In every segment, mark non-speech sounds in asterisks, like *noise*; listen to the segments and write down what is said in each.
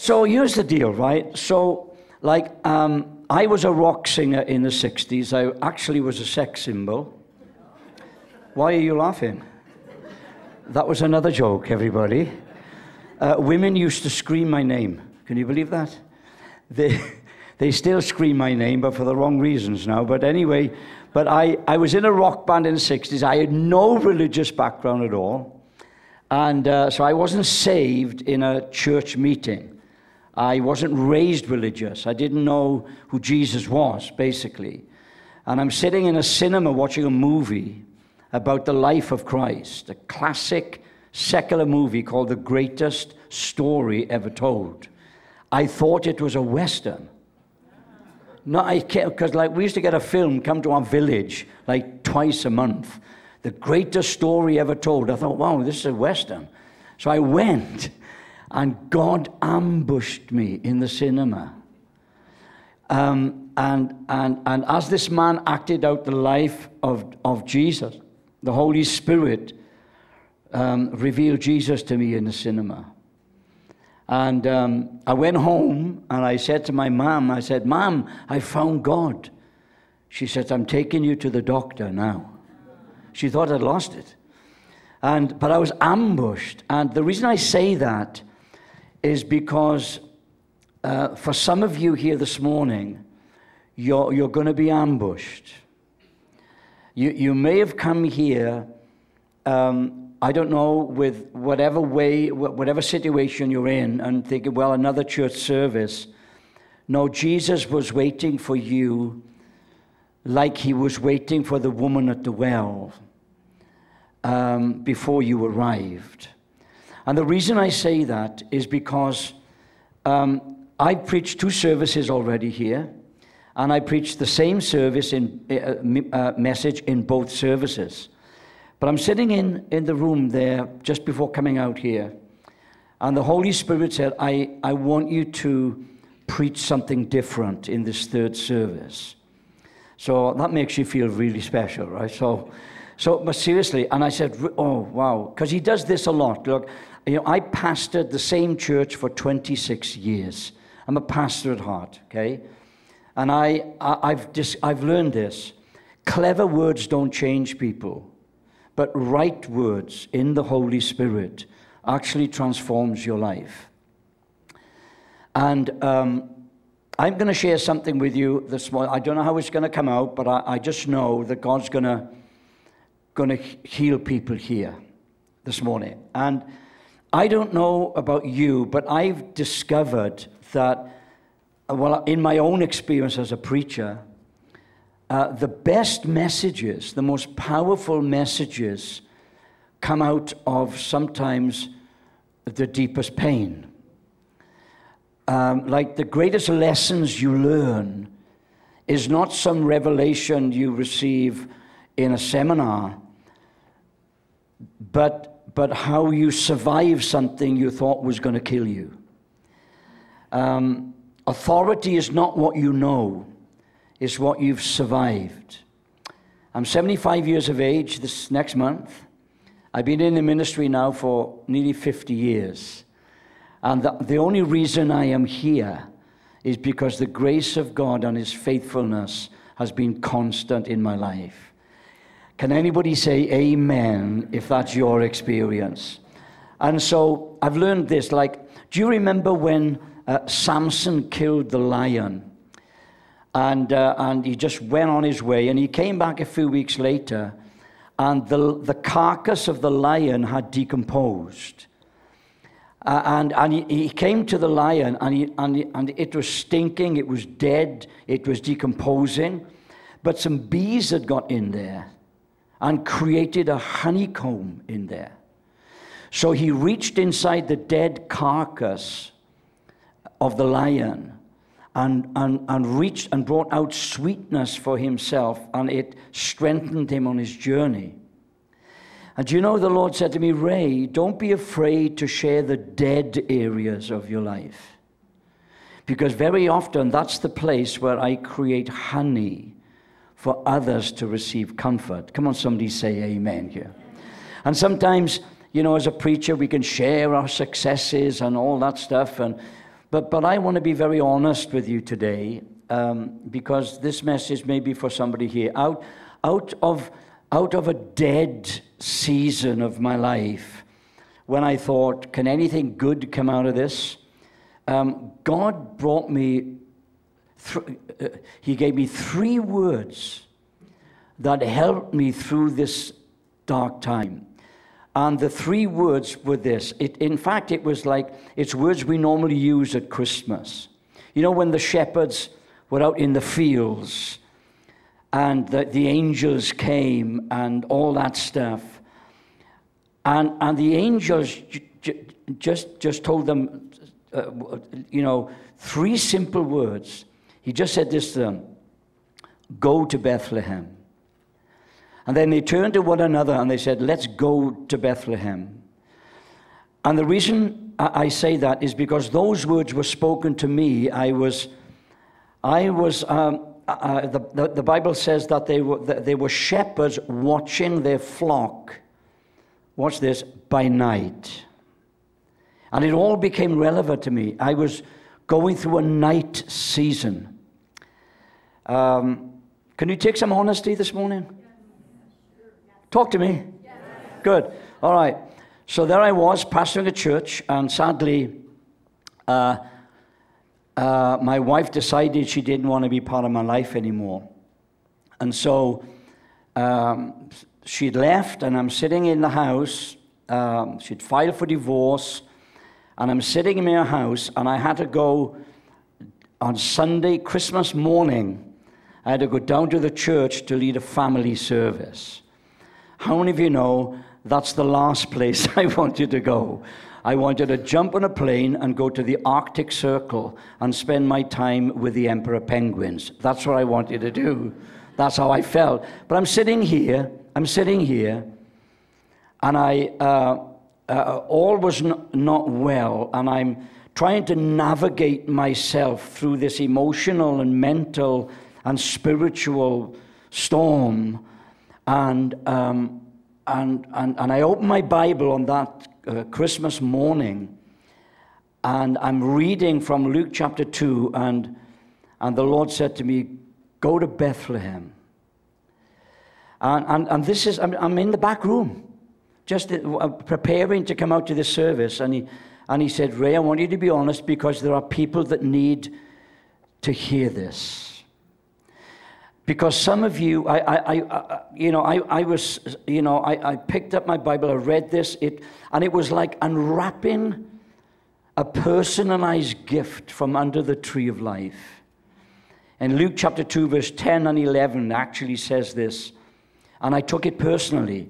So here's the deal, right? So, like, um, I was a rock singer in the 60s. I actually was a sex symbol. Why are you laughing? That was another joke, everybody. Uh, women used to scream my name. Can you believe that? They, *laughs* they still scream my name, but for the wrong reasons now. But anyway, but I, I was in a rock band in the 60s. I had no religious background at all. And uh, so I wasn't saved in a church meeting. I wasn't raised religious. I didn't know who Jesus was, basically. And I'm sitting in a cinema watching a movie about the life of Christ, a classic secular movie called The Greatest Story Ever Told. I thought it was a Western. No, I can't, because like we used to get a film come to our village like twice a month. The greatest story ever told. I thought, wow, this is a Western. So I went, and God ambushed me in the cinema. Um, and, and, and as this man acted out the life of, of Jesus, the Holy Spirit um, revealed Jesus to me in the cinema. And um, I went home and I said to my mom, I said, Mom, I found God. She said, I'm taking you to the doctor now. She thought I'd lost it. And, but I was ambushed. And the reason I say that is because uh, for some of you here this morning, you're, you're going to be ambushed. You, you may have come here, um, I don't know, with whatever way, whatever situation you're in, and thinking, well, another church service. No, Jesus was waiting for you like he was waiting for the woman at the well um, before you arrived. And the reason I say that is because um, I preached two services already here, and I preached the same service in uh, uh, message in both services. But I'm sitting in, in the room there just before coming out here, and the Holy Spirit said, I, I want you to preach something different in this third service. So that makes you feel really special, right? So, so but seriously, and I said, oh, wow, because he does this a lot. Look, you know, I pastored the same church for 26 years. I'm a pastor at heart, okay? And I, I, have just, I've learned this. Clever words don't change people, but right words in the Holy Spirit actually transforms your life. And um, I'm going to share something with you this morning. I don't know how it's going to come out, but I, I just know that God's going to going to heal people here this morning. And I don't know about you, but I've discovered that, well, in my own experience as a preacher, uh, the best messages, the most powerful messages, come out of sometimes the deepest pain. Um, like the greatest lessons you learn is not some revelation you receive in a seminar, but, but how you survive something you thought was going to kill you. Um, authority is not what you know, it's what you've survived. I'm 75 years of age this next month. I've been in the ministry now for nearly 50 years. And the, the only reason I am here is because the grace of God and His faithfulness has been constant in my life. Can anybody say amen if that's your experience? And so I've learned this. Like, do you remember when uh, Samson killed the lion? And, uh, and he just went on his way, and he came back a few weeks later, and the, the carcass of the lion had decomposed. Uh, and and he, he, came to the lion, and, he, and, he, and it was stinking, it was dead, it was decomposing. But some bees had got in there and created a honeycomb in there. So he reached inside the dead carcass of the lion and, and, and reached and brought out sweetness for himself, and it strengthened him on his journey. And you know, the Lord said to me, Ray, don't be afraid to share the dead areas of your life. Because very often that's the place where I create honey for others to receive comfort. Come on, somebody say amen here. And sometimes, you know, as a preacher, we can share our successes and all that stuff. And, But, but I want to be very honest with you today um, because this message may be for somebody here. Out, out, of, out of a dead season of my life, when I thought, can anything good come out of this? Um, God brought me, th- uh, He gave me three words that helped me through this dark time. And the three words were this. It, in fact, it was like, it's words we normally use at Christmas. You know, when the shepherds were out in the fields and the, the angels came and all that stuff. And, and the angels j- j- just, just told them, uh, you know, three simple words. He just said this to them Go to Bethlehem. And then they turned to one another and they said, Let's go to Bethlehem. And the reason I say that is because those words were spoken to me. I was, I was, um, uh, uh, the, the, the, Bible says that they were, that they were shepherds watching their flock. Watch this, by night. And it all became relevant to me. I was going through a night season. Um, can you take some honesty this morning? Talk to me. Good. All right. So there I was, pastoring a church, and sadly, uh, uh, my wife decided she didn't want to be part of my life anymore. And so um, she'd left, and I'm sitting in the house. Um, she'd filed for divorce, and I'm sitting in my house, and I had to go on Sunday, Christmas morning. I had to go down to the church to lead a family service. How many of you know that's the last place *laughs* I wanted to go? I wanted to jump on a plane and go to the Arctic Circle and spend my time with the emperor penguins. That's what I wanted to do. That's how I felt. But I'm sitting here, I'm sitting here, and I, uh, uh, all was n- not well, and I'm trying to navigate myself through this emotional and mental and spiritual storm and, um, and, and, and I opened my Bible on that uh, Christmas morning, and I'm reading from Luke chapter 2, and, and the Lord said to me, Go to Bethlehem. And, and, and this is, I'm, I'm in the back room, just uh, preparing to come out to this service. And he, and he said, Ray, I want you to be honest because there are people that need to hear this. Because some of you, I, I, I uh, you know, I, I was, you know, I, I picked up my Bible, I read this, it, and it was like unwrapping a personalized gift from under the tree of life. And Luke chapter 2, verse 10 and 11 actually says this, and I took it personally.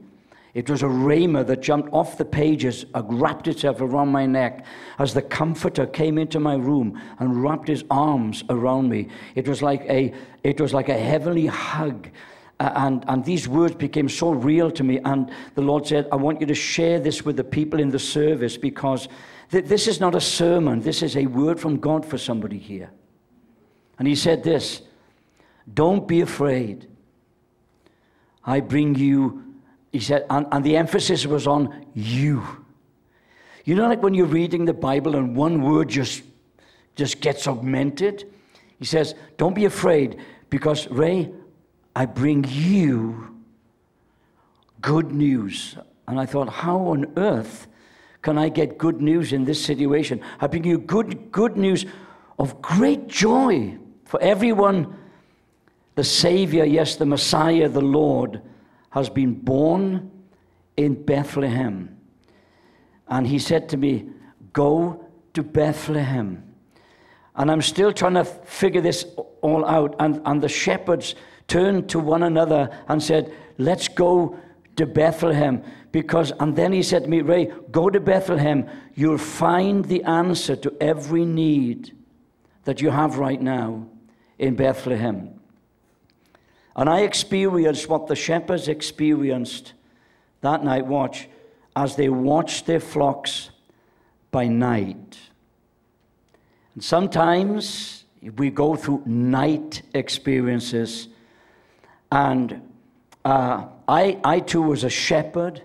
It was a rhema that jumped off the pages, and wrapped itself around my neck as the comforter came into my room and wrapped his arms around me. It was like a, it was like a heavenly hug. Uh, and, and these words became so real to me. And the Lord said, I want you to share this with the people in the service because th- this is not a sermon, this is a word from God for somebody here. And He said this Don't be afraid. I bring you he said, and, and the emphasis was on you. You know, like when you're reading the Bible and one word just, just gets augmented? He says, Don't be afraid, because Ray, I bring you good news. And I thought, How on earth can I get good news in this situation? I bring you good, good news of great joy for everyone. The Savior, yes, the Messiah, the Lord, has been born in Bethlehem. And he said to me, Go to Bethlehem. And I'm still trying to figure this all out. And, and the shepherds turned to one another and said, Let's go to Bethlehem. Because, and then he said to me, Ray, go to Bethlehem. You'll find the answer to every need that you have right now in Bethlehem. And I experienced what the shepherds experienced that night, watch, as they watched their flocks by night. And sometimes we go through night experiences. And uh, I, I too was a shepherd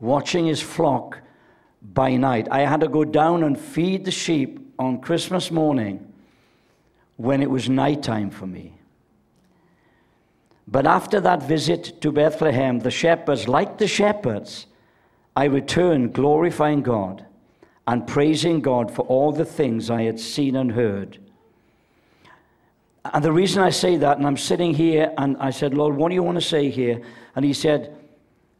watching his flock by night. I had to go down and feed the sheep on Christmas morning when it was nighttime for me. But after that visit to Bethlehem, the shepherds, like the shepherds, I returned glorifying God and praising God for all the things I had seen and heard. And the reason I say that, and I'm sitting here and I said, Lord, what do you want to say here? And He said,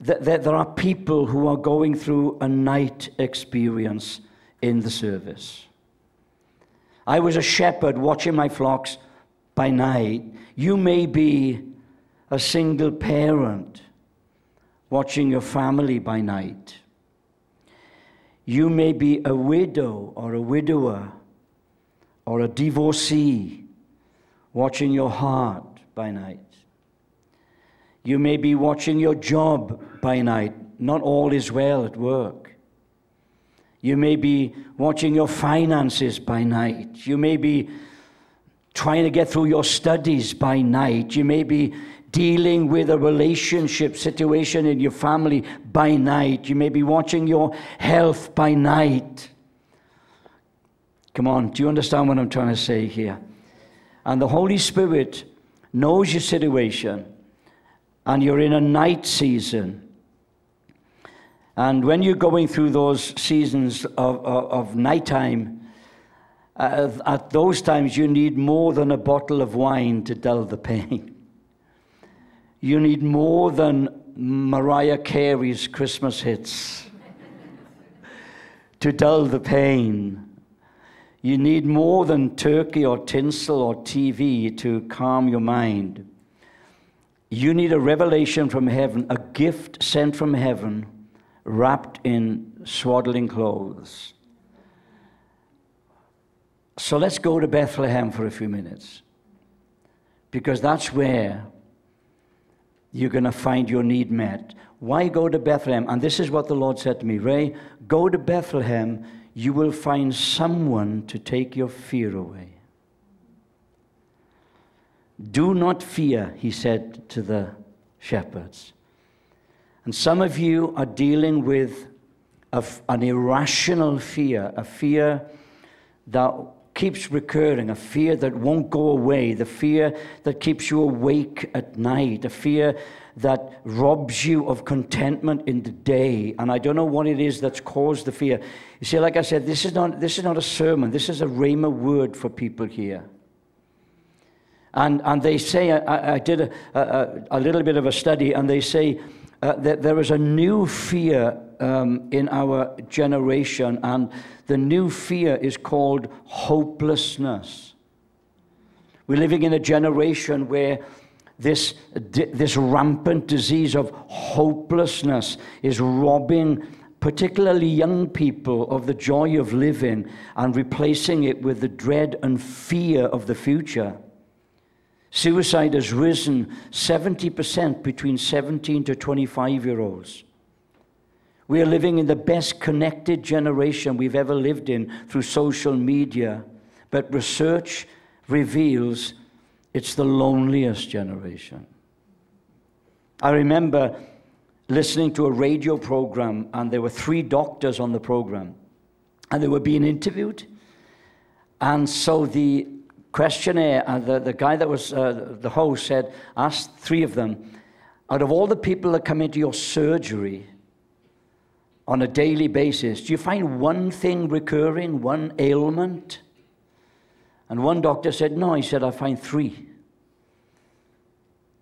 that, there are people who are going through a night experience in the service. I was a shepherd watching my flocks by night. You may be a single parent watching your family by night. You may be a widow or a widower or a divorcee watching your heart by night. You may be watching your job by night. Not all is well at work. You may be watching your finances by night. You may be trying to get through your studies by night. You may be dealing with a relationship situation in your family by night. You may be watching your health by night. Come on, do you understand what I'm trying to say here? And the Holy Spirit knows your situation, and you're in a night season. And when you're going through those seasons of, of, of nighttime, uh, at those times you need more than a bottle of wine to dull the *laughs* pain. You need more than Mariah Carey's Christmas hits *laughs* to dull the pain. You need more than turkey or tinsel or TV to calm your mind. You need a revelation from heaven, a gift sent from heaven, wrapped in swaddling clothes. So let's go to Bethlehem for a few minutes, because that's where you're going to find your need met. Why go to Bethlehem? And this is what the Lord said to me Ray, go to Bethlehem, you will find someone to take your fear away. Do not fear, he said to the shepherds. And some of you are dealing with an irrational fear, a fear that keeps recurring, a fear that won't go away, the fear that keeps you awake at night, a fear that robs you of contentment in the day. And I don't know what it is that's caused the fear. You see, like I said, this is not, this is not a sermon, this is a rhema word for people here. And, and they say, I, I did a, a, a, little bit of a study, and they say uh, that there is a new fear um, in our generation, and the new fear is called hopelessness. We're living in a generation where this, this rampant disease of hopelessness is robbing particularly young people of the joy of living and replacing it with the dread and fear of the future. Suicide has risen 70% between 17 to 25 year olds. We are living in the best connected generation we've ever lived in through social media, but research reveals it's the loneliest generation. I remember listening to a radio program, and there were three doctors on the program, and they were being interviewed. And so the questionnaire, uh, the, the guy that was uh, the host said, asked three of them, out of all the people that come into your surgery on a daily basis, do you find one thing recurring, one ailment? And one doctor said, No. He said, I find three.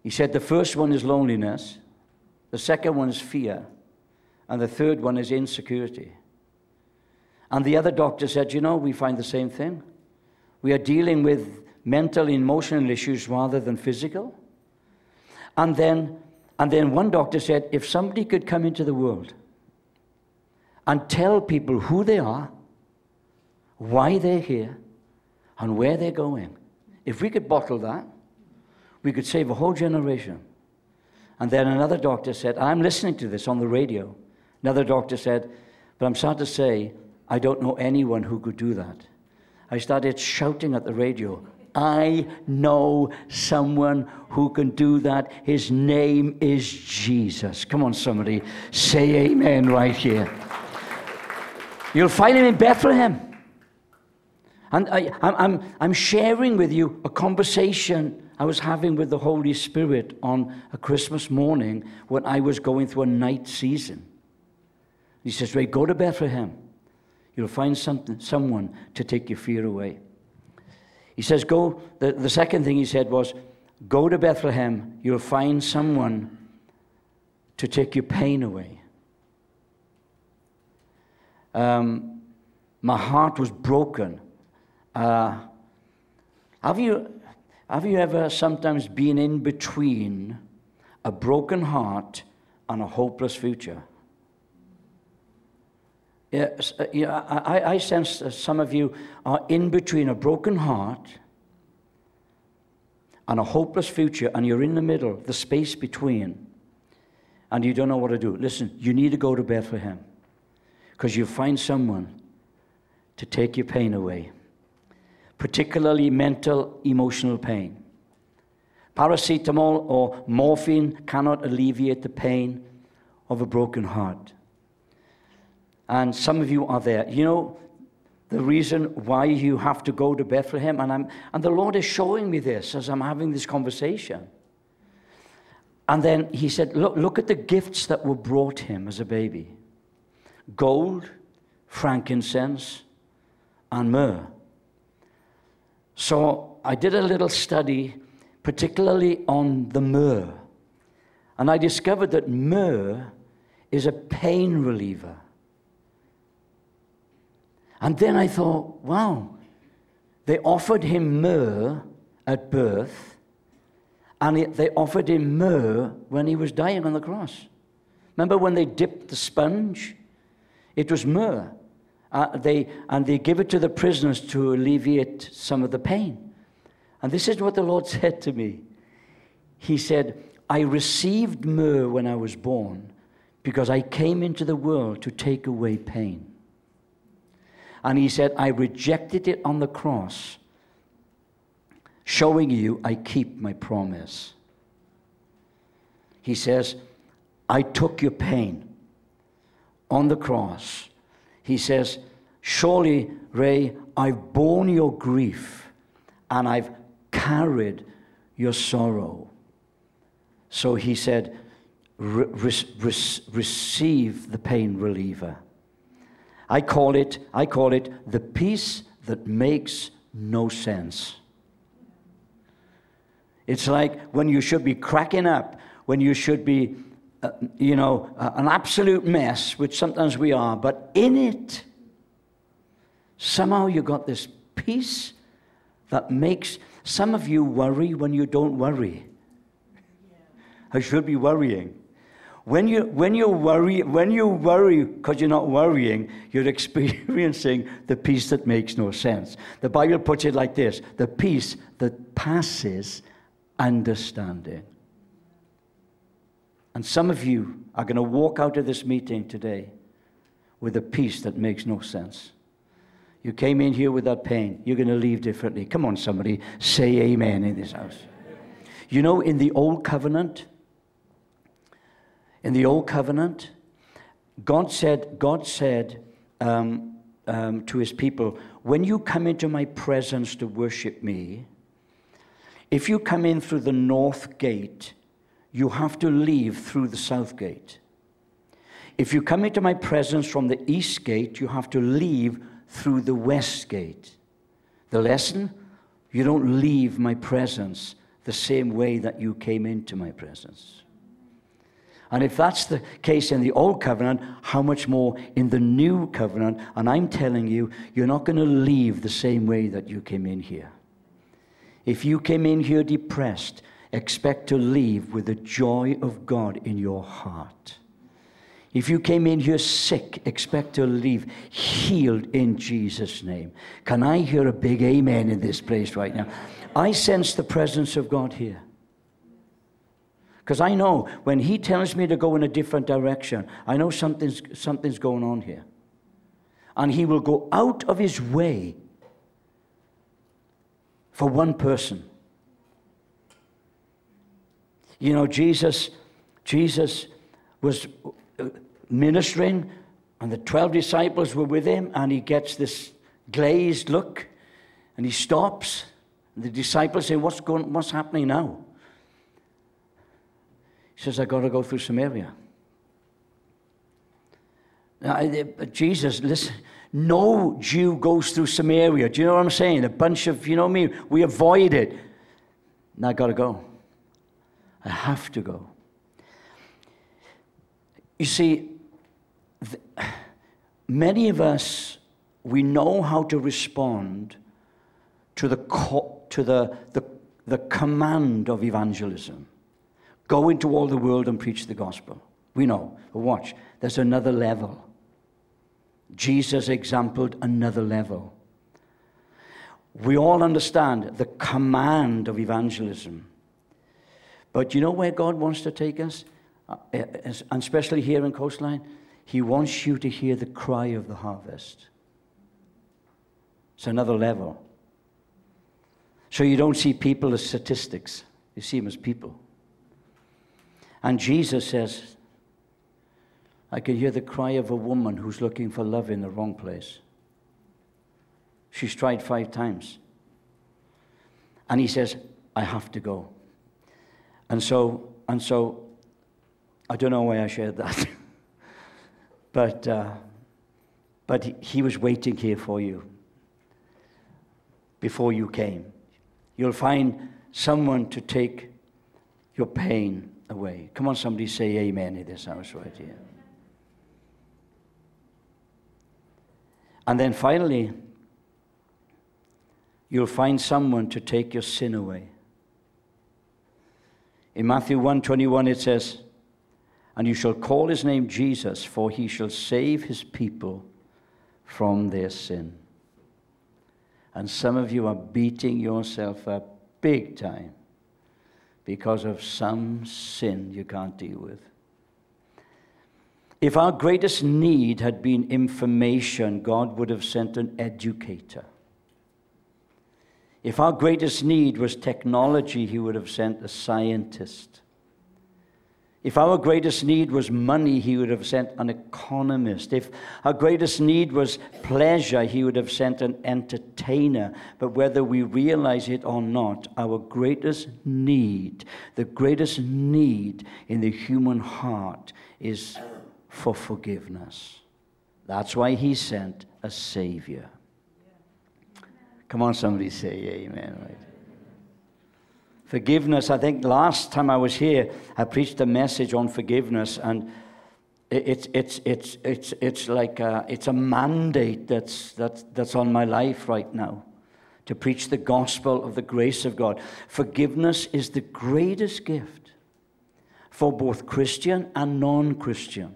He said, The first one is loneliness, the second one is fear, and the third one is insecurity. And the other doctor said, You know, we find the same thing. We are dealing with mental, emotional issues rather than physical. And then, and then one doctor said if somebody could come into the world and tell people who they are, why they're here, and where they're going, if we could bottle that, we could save a whole generation. And then another doctor said, I'm listening to this on the radio. Another doctor said, but I'm sad to say, I don't know anyone who could do that. I started shouting at the radio, I know someone who can do that. His name is Jesus. Come on, somebody, say amen right here. You'll find him in Bethlehem. And I, I'm, I'm sharing with you a conversation I was having with the Holy Spirit on a Christmas morning when I was going through a night season. He says, Ray, go to Bethlehem. You'll find something, someone to take your fear away. He says, Go. The, the second thing he said was, Go to Bethlehem. You'll find someone to take your pain away. Um, my heart was broken. Uh, have, you, have you ever sometimes been in between a broken heart and a hopeless future? Uh, I, I sense that some of you are in between a broken heart and a hopeless future, and you're in the middle, the space between, and you don't know what to do. Listen, you need to go to Bethlehem because you find someone to take your pain away, particularly mental, emotional pain. Paracetamol or morphine cannot alleviate the pain of a broken heart. And some of you are there. You know, the reason why you have to go to Bethlehem, and, I'm, and the Lord is showing me this as I'm having this conversation. And then he said, look, look at the gifts that were brought him as a baby gold, frankincense, and myrrh. So I did a little study, particularly on the myrrh. And I discovered that myrrh is a pain reliever. And then I thought, wow, they offered him myrrh at birth, and they offered him myrrh when he was dying on the cross. Remember when they dipped the sponge? It was myrrh. Uh, they, and they give it to the prisoners to alleviate some of the pain. And this is what the Lord *laughs* said to me. He said, I received myrrh when I was born because I came into the world to take away pain. And he said, I rejected it on the cross, showing you I keep my promise. He says, I took your pain on the cross. He says, Surely, Ray, I've borne your grief and I've carried your sorrow. So he said, re- re- receive the pain reliever. I call it, I call it the peace that makes no sense. It's like when you should be cracking up, when you should be, uh, you know, uh, an absolute mess, which sometimes we are, but in it, somehow you got this peace that makes some of you worry when you don't worry. I should be worrying. When you, when you worry, when you worry because you're not worrying, you're *laughs* experiencing the peace that makes no sense. The Bible puts it like this the peace that passes understanding. And some of you are going to walk out of this meeting today with a peace that makes no sense. You came in here with that pain. You're going to leave differently. Come on, somebody, say amen in this house. You know, in the old covenant, in the old covenant, God said, God said um, um, to his people, when you come into my presence to worship me, if you come in through the north gate, you have to leave through the south gate. If you come into my presence from the east gate, you have to leave through the west gate. The lesson? You don't leave my presence the same way that you came into my presence. And if that's the case in the old covenant, how much more in the new covenant? And I'm telling you, you're not going to leave the same way that you came in here. If you came in here depressed, expect to leave with the joy of God in your heart. If you came in here sick, expect to leave healed in Jesus' name. Can I hear a big amen in this place right now? I sense the presence of God here. Because I know when he tells me to go in a different direction, I know something's, something's going on here. And he will go out of his way for one person. You know, Jesus, Jesus was uh, ministering, and the 12 disciples were with him, and he gets this glazed look. And he stops. And the disciples say, What's, going, what's happening now? Says, I've got to go through Samaria. Now, Jesus, listen, no Jew goes through Samaria. Do you know what I'm saying? A bunch of, you know me, we avoid it. Now I've got to go. I have to go. You see, th- many of us, we know how to respond to the, to the, the, the command of evangelism. Go into all the world and preach the gospel. We know. But watch, there's another level. Jesus exampled another level. We all understand the command of evangelism. But you know where God wants to take us? Uh, and especially here in Coastline? He wants you to hear the cry of the harvest. It's another level. So you don't see people as statistics, you see them as people. And Jesus says, I can hear the cry of a woman who's looking for love in the wrong place. She's tried five times. And he says, I have to go. And so, and so, I don't know why I shared that. *laughs* but, uh, but he, he was waiting here for you before you came. You'll find someone to take your pain away. Come on, somebody say amen in this house right here. And then finally, you'll find someone to take your sin away. In Matthew 1:21 it says, "And you shall call his name Jesus, for he shall save his people from their sin." And some of you are beating yourself up big time because of some sin you can't deal with. If our greatest need had been information, God would have sent an educator. If our greatest need was technology, He would have sent a scientist. If our greatest need was money, He would have sent an economist. If our greatest need was pleasure, He would have sent an entertainer. But whether we realize it or not, our greatest need, the greatest need in the human heart is for forgiveness. That's why he sent a Savior. Come on, somebody say amen, right? Forgiveness, I think last time I was here, I preached a message on forgiveness, and it's, it's, it's, it's, it's like a, it's a mandate that's, that's, that's on my life right now to preach the gospel of the grace of God. Forgiveness is the greatest gift for both Christian and non Christian.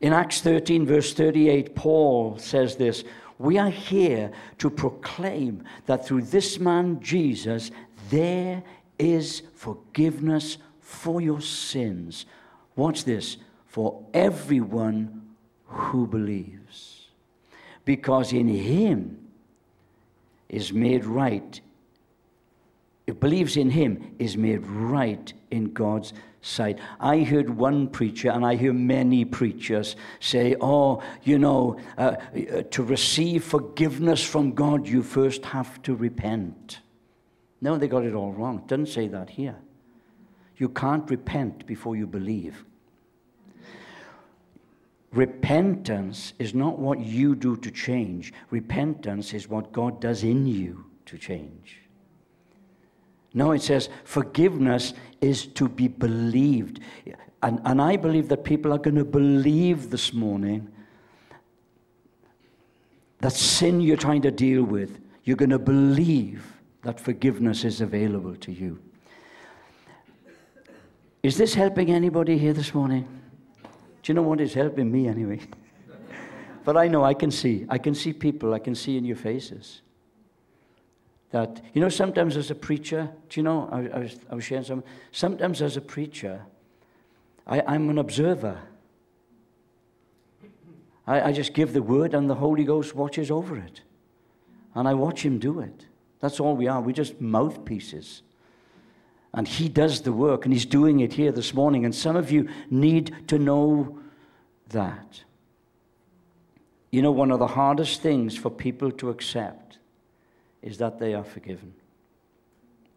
In Acts 13, verse 38, Paul says this We are here to proclaim that through this man, Jesus, there is forgiveness for your sins. Watch this for everyone who believes. Because in him is made right, who believes in him is made right in God's sight. I heard one preacher, and I hear many preachers say, Oh, you know, uh, uh, to receive forgiveness from God, you first have to repent. No, they got it all wrong. It doesn't say that here. You can't repent before you believe. Repentance is not what you do to change, repentance is what God does in you to change. No, it says forgiveness is to be believed. And, and I believe that people are going to believe this morning that sin you're trying to deal with, you're going to believe that forgiveness is available to you. Is this helping anybody here this morning? Do you know what is helping me anyway? *laughs* but I know I can see. I can see people, I can see in your faces that, you know, sometimes as a preacher, do you know, I, I, was, I was sharing some, sometimes as a preacher, I, I'm an observer. I, I just give the word and the Holy Ghost watches over it. And I watch him do it. That's all we are. We're just mouthpieces. And he does the work, and he's doing it here this morning. And some of you need to know that. You know, one of the hardest things for people to accept is that they are forgiven.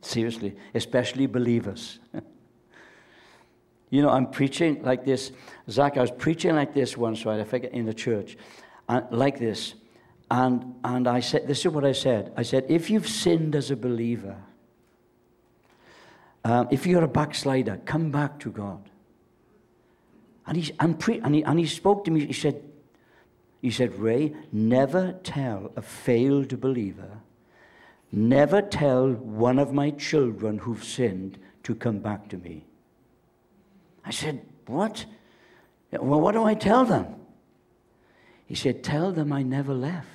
Seriously, especially believers. *laughs* you know, I'm preaching like this. Zach, I was preaching like this once, right? I forget in the church, and like this. And, and I said, this is what I said. I said, if you've sinned as a believer, um, if you're a backslider, come back to God. And, he, and, pre- and, he, and he spoke to me, he said, he said, Ray, never tell a failed believer, never tell one of my children who've sinned to come back to me. I said, What? Well, what do I tell them? He said, Tell them I never left.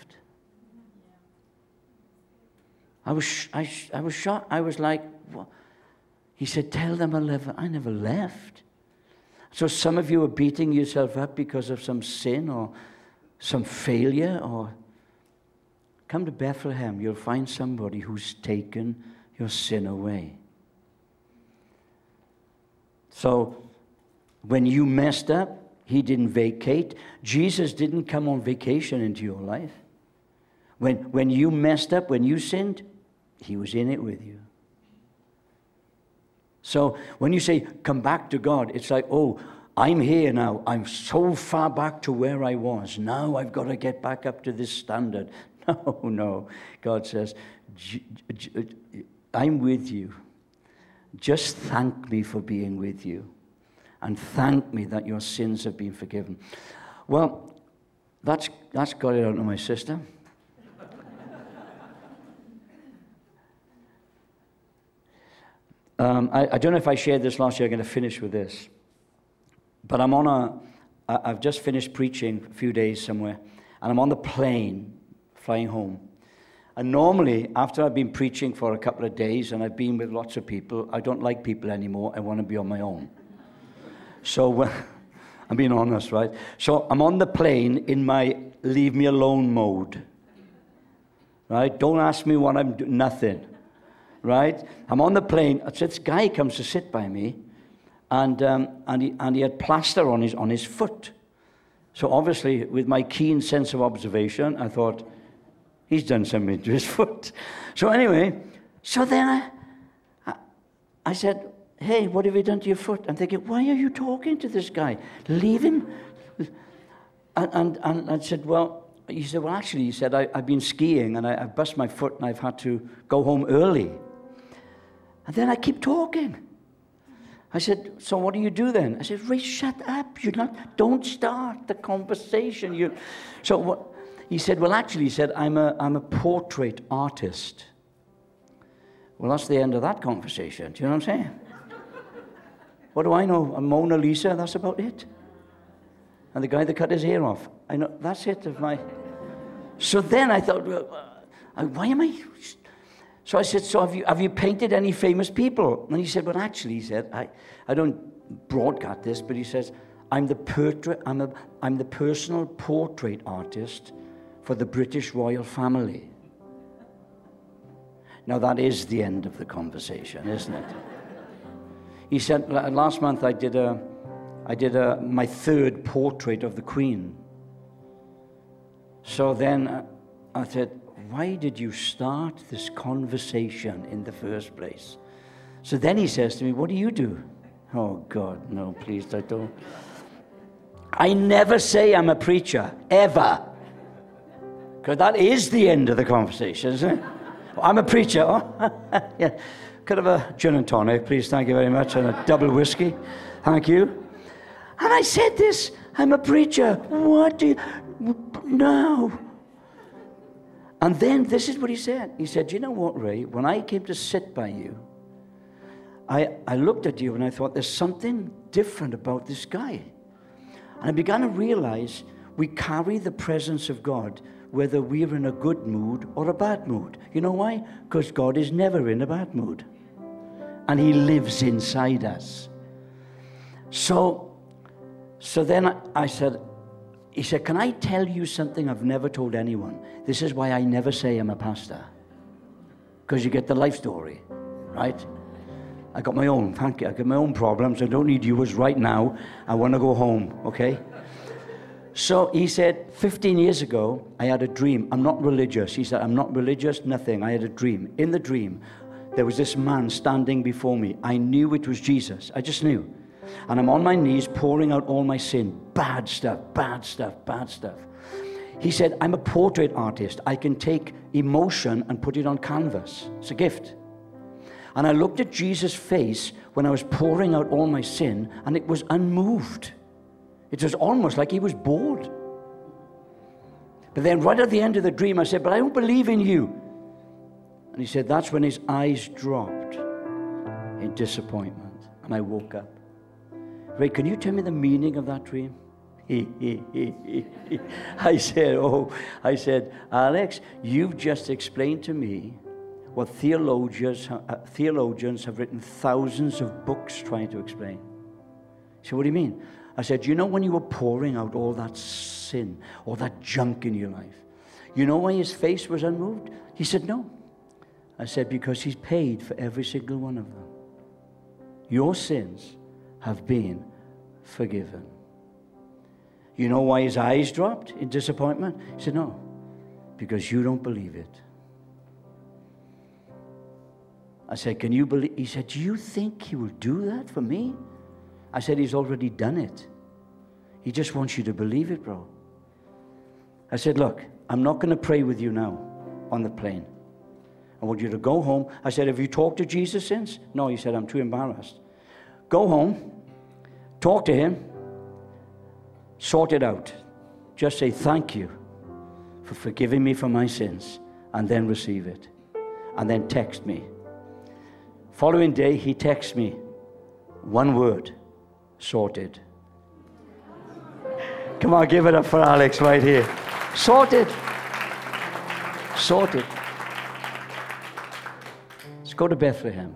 I was, I, I was shocked. I was like, what? He said, Tell them I never, I never left. So some of you are beating yourself up because of some sin or some failure or come to Bethlehem, you'll find somebody who's taken your sin away. So when you messed up, he didn't vacate. Jesus didn't come on vacation into your life. When, when you messed up, when you sinned, he was in it with you. So when you say, come back to God, it's like, oh, I'm here now. I'm so far back to where I was. Now I've got to get back up to this standard. *laughs* No, no. God says, I'm with you. Just thank me for being with you. And thank me that your sins have been forgiven. Well, that's, that's got it out of my system. Um, I, I don't know if I shared this last year. I'm going to finish with this. But I'm on a, I've just finished preaching a few days somewhere, and I'm on the plane flying home. And normally, after I've been preaching for a couple of days and I've been with lots of people, I don't like people anymore. I want to be on my own. So, *laughs* I'm being honest, right? So, I'm on the plane in my leave me alone mode. Right? Don't ask me what I'm doing, nothing. Right? I'm on the plane. This guy comes to sit by me and, um, and, he, and he had plaster on his, on his foot. So obviously, with my keen sense of observation, I thought, he's done something to his *laughs* foot. So anyway, so then I, I, I said, hey, what have you done to your foot? I'm thinking, why are you talking to this guy? Leave him. And, and, and I said, well, he said, well, actually, he said, I, have been skiing and I, I've bust my foot and I've had to go home early. And then I keep talking. I said, so what do you do then? I said, Ray, shut up. You're not, don't start the conversation. You, so what, he said, well, actually, he said, I'm a, I'm a portrait artist. Well, that's the end of that conversation. Do you know what I'm saying? what do I know? A Mona Lisa, that's about it. And the guy that cut his hair off, I know, that's it of my. So then I thought, well, uh, why am I so I said, So have you, have you painted any famous people? And he said, Well, actually, he said, I, I don't broadcast this, but he says, I'm the, portrait, I'm, a, I'm the personal portrait artist for the British royal family. Now, that is the end of the conversation, isn't it? he said, Last month I did, a, I did a, my third portrait of the Queen. So then uh, I said, why did you start this conversation in the first place? So then he says to me, What do you do? Oh, God, no, please, I don't. I never say I'm a preacher, ever. Because that is the end of the conversation, isn't it? Oh, I'm a preacher. Oh, *laughs* yeah. Could have a gin and tonic, please, thank you very much, and a double whiskey. Thank you. And I said this I'm a preacher. What do you. No. And then this is what he said. He said, You know what, Ray? When I came to sit by you, I, I looked at you and I thought, There's something different about this guy. And I began to realize we carry the presence of God whether we're in a good mood or a bad mood. You know why? Because God is never in a bad mood. And He lives inside us. So, so then I, I said, he said, Can I tell you something I've never told anyone? This is why I never say I'm a pastor. Because you get the life story, right? I got my own, thank you. I got my own problems. I don't need yours right now. I want to go home, okay? So he said, 15 years ago, I had a dream. I'm not religious. He said, I'm not religious, nothing. I had a dream. In the dream, there was this man standing before me. I knew it was Jesus. I just knew. And I'm on my knees pouring out all my sin. Bad stuff, bad stuff, bad stuff. He said, I'm a portrait artist. I can take emotion and put it on canvas. It's a gift. And I looked at Jesus' face when I was pouring out all my sin, and it was unmoved. It was almost like he was bored. But then, right at the end of the dream, I said, But I don't believe in you. And he said, That's when his eyes dropped in disappointment. And I woke up. Ray, can you tell me the meaning of that dream? *laughs* I said, Oh, I said, Alex, you've just explained to me what theologians, uh, theologians have written thousands of books trying to explain. He said, What do you mean? I said, You know, when you were pouring out all that sin, all that junk in your life, you know why his face was unmoved? He said, No. I said, Because he's paid for every single one of them. Your sins have been forgiven. You know why his eyes dropped in disappointment? He said, No, because you don't believe it. I said, Can you believe? He said, Do you think he will do that for me? I said, He's already done it. He just wants you to believe it, bro. I said, Look, I'm not going to pray with you now on the plane. I want you to go home. I said, Have you talked to Jesus since? No, he said, I'm too embarrassed. Go home, talk to him, sort it out. Just say, Thank you for forgiving me for my sins, and then receive it. And then text me. Following day, he texts me one word sorted. Come on, give it up for Alex right here. Sorted. Sorted. Let's go to Bethlehem.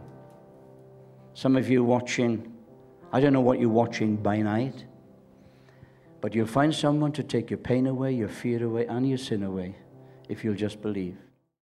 Some of you watching, I don't know what you're watching by night. But you'll find someone to take your pain away, your fear away, and your sin away if you'll just believe.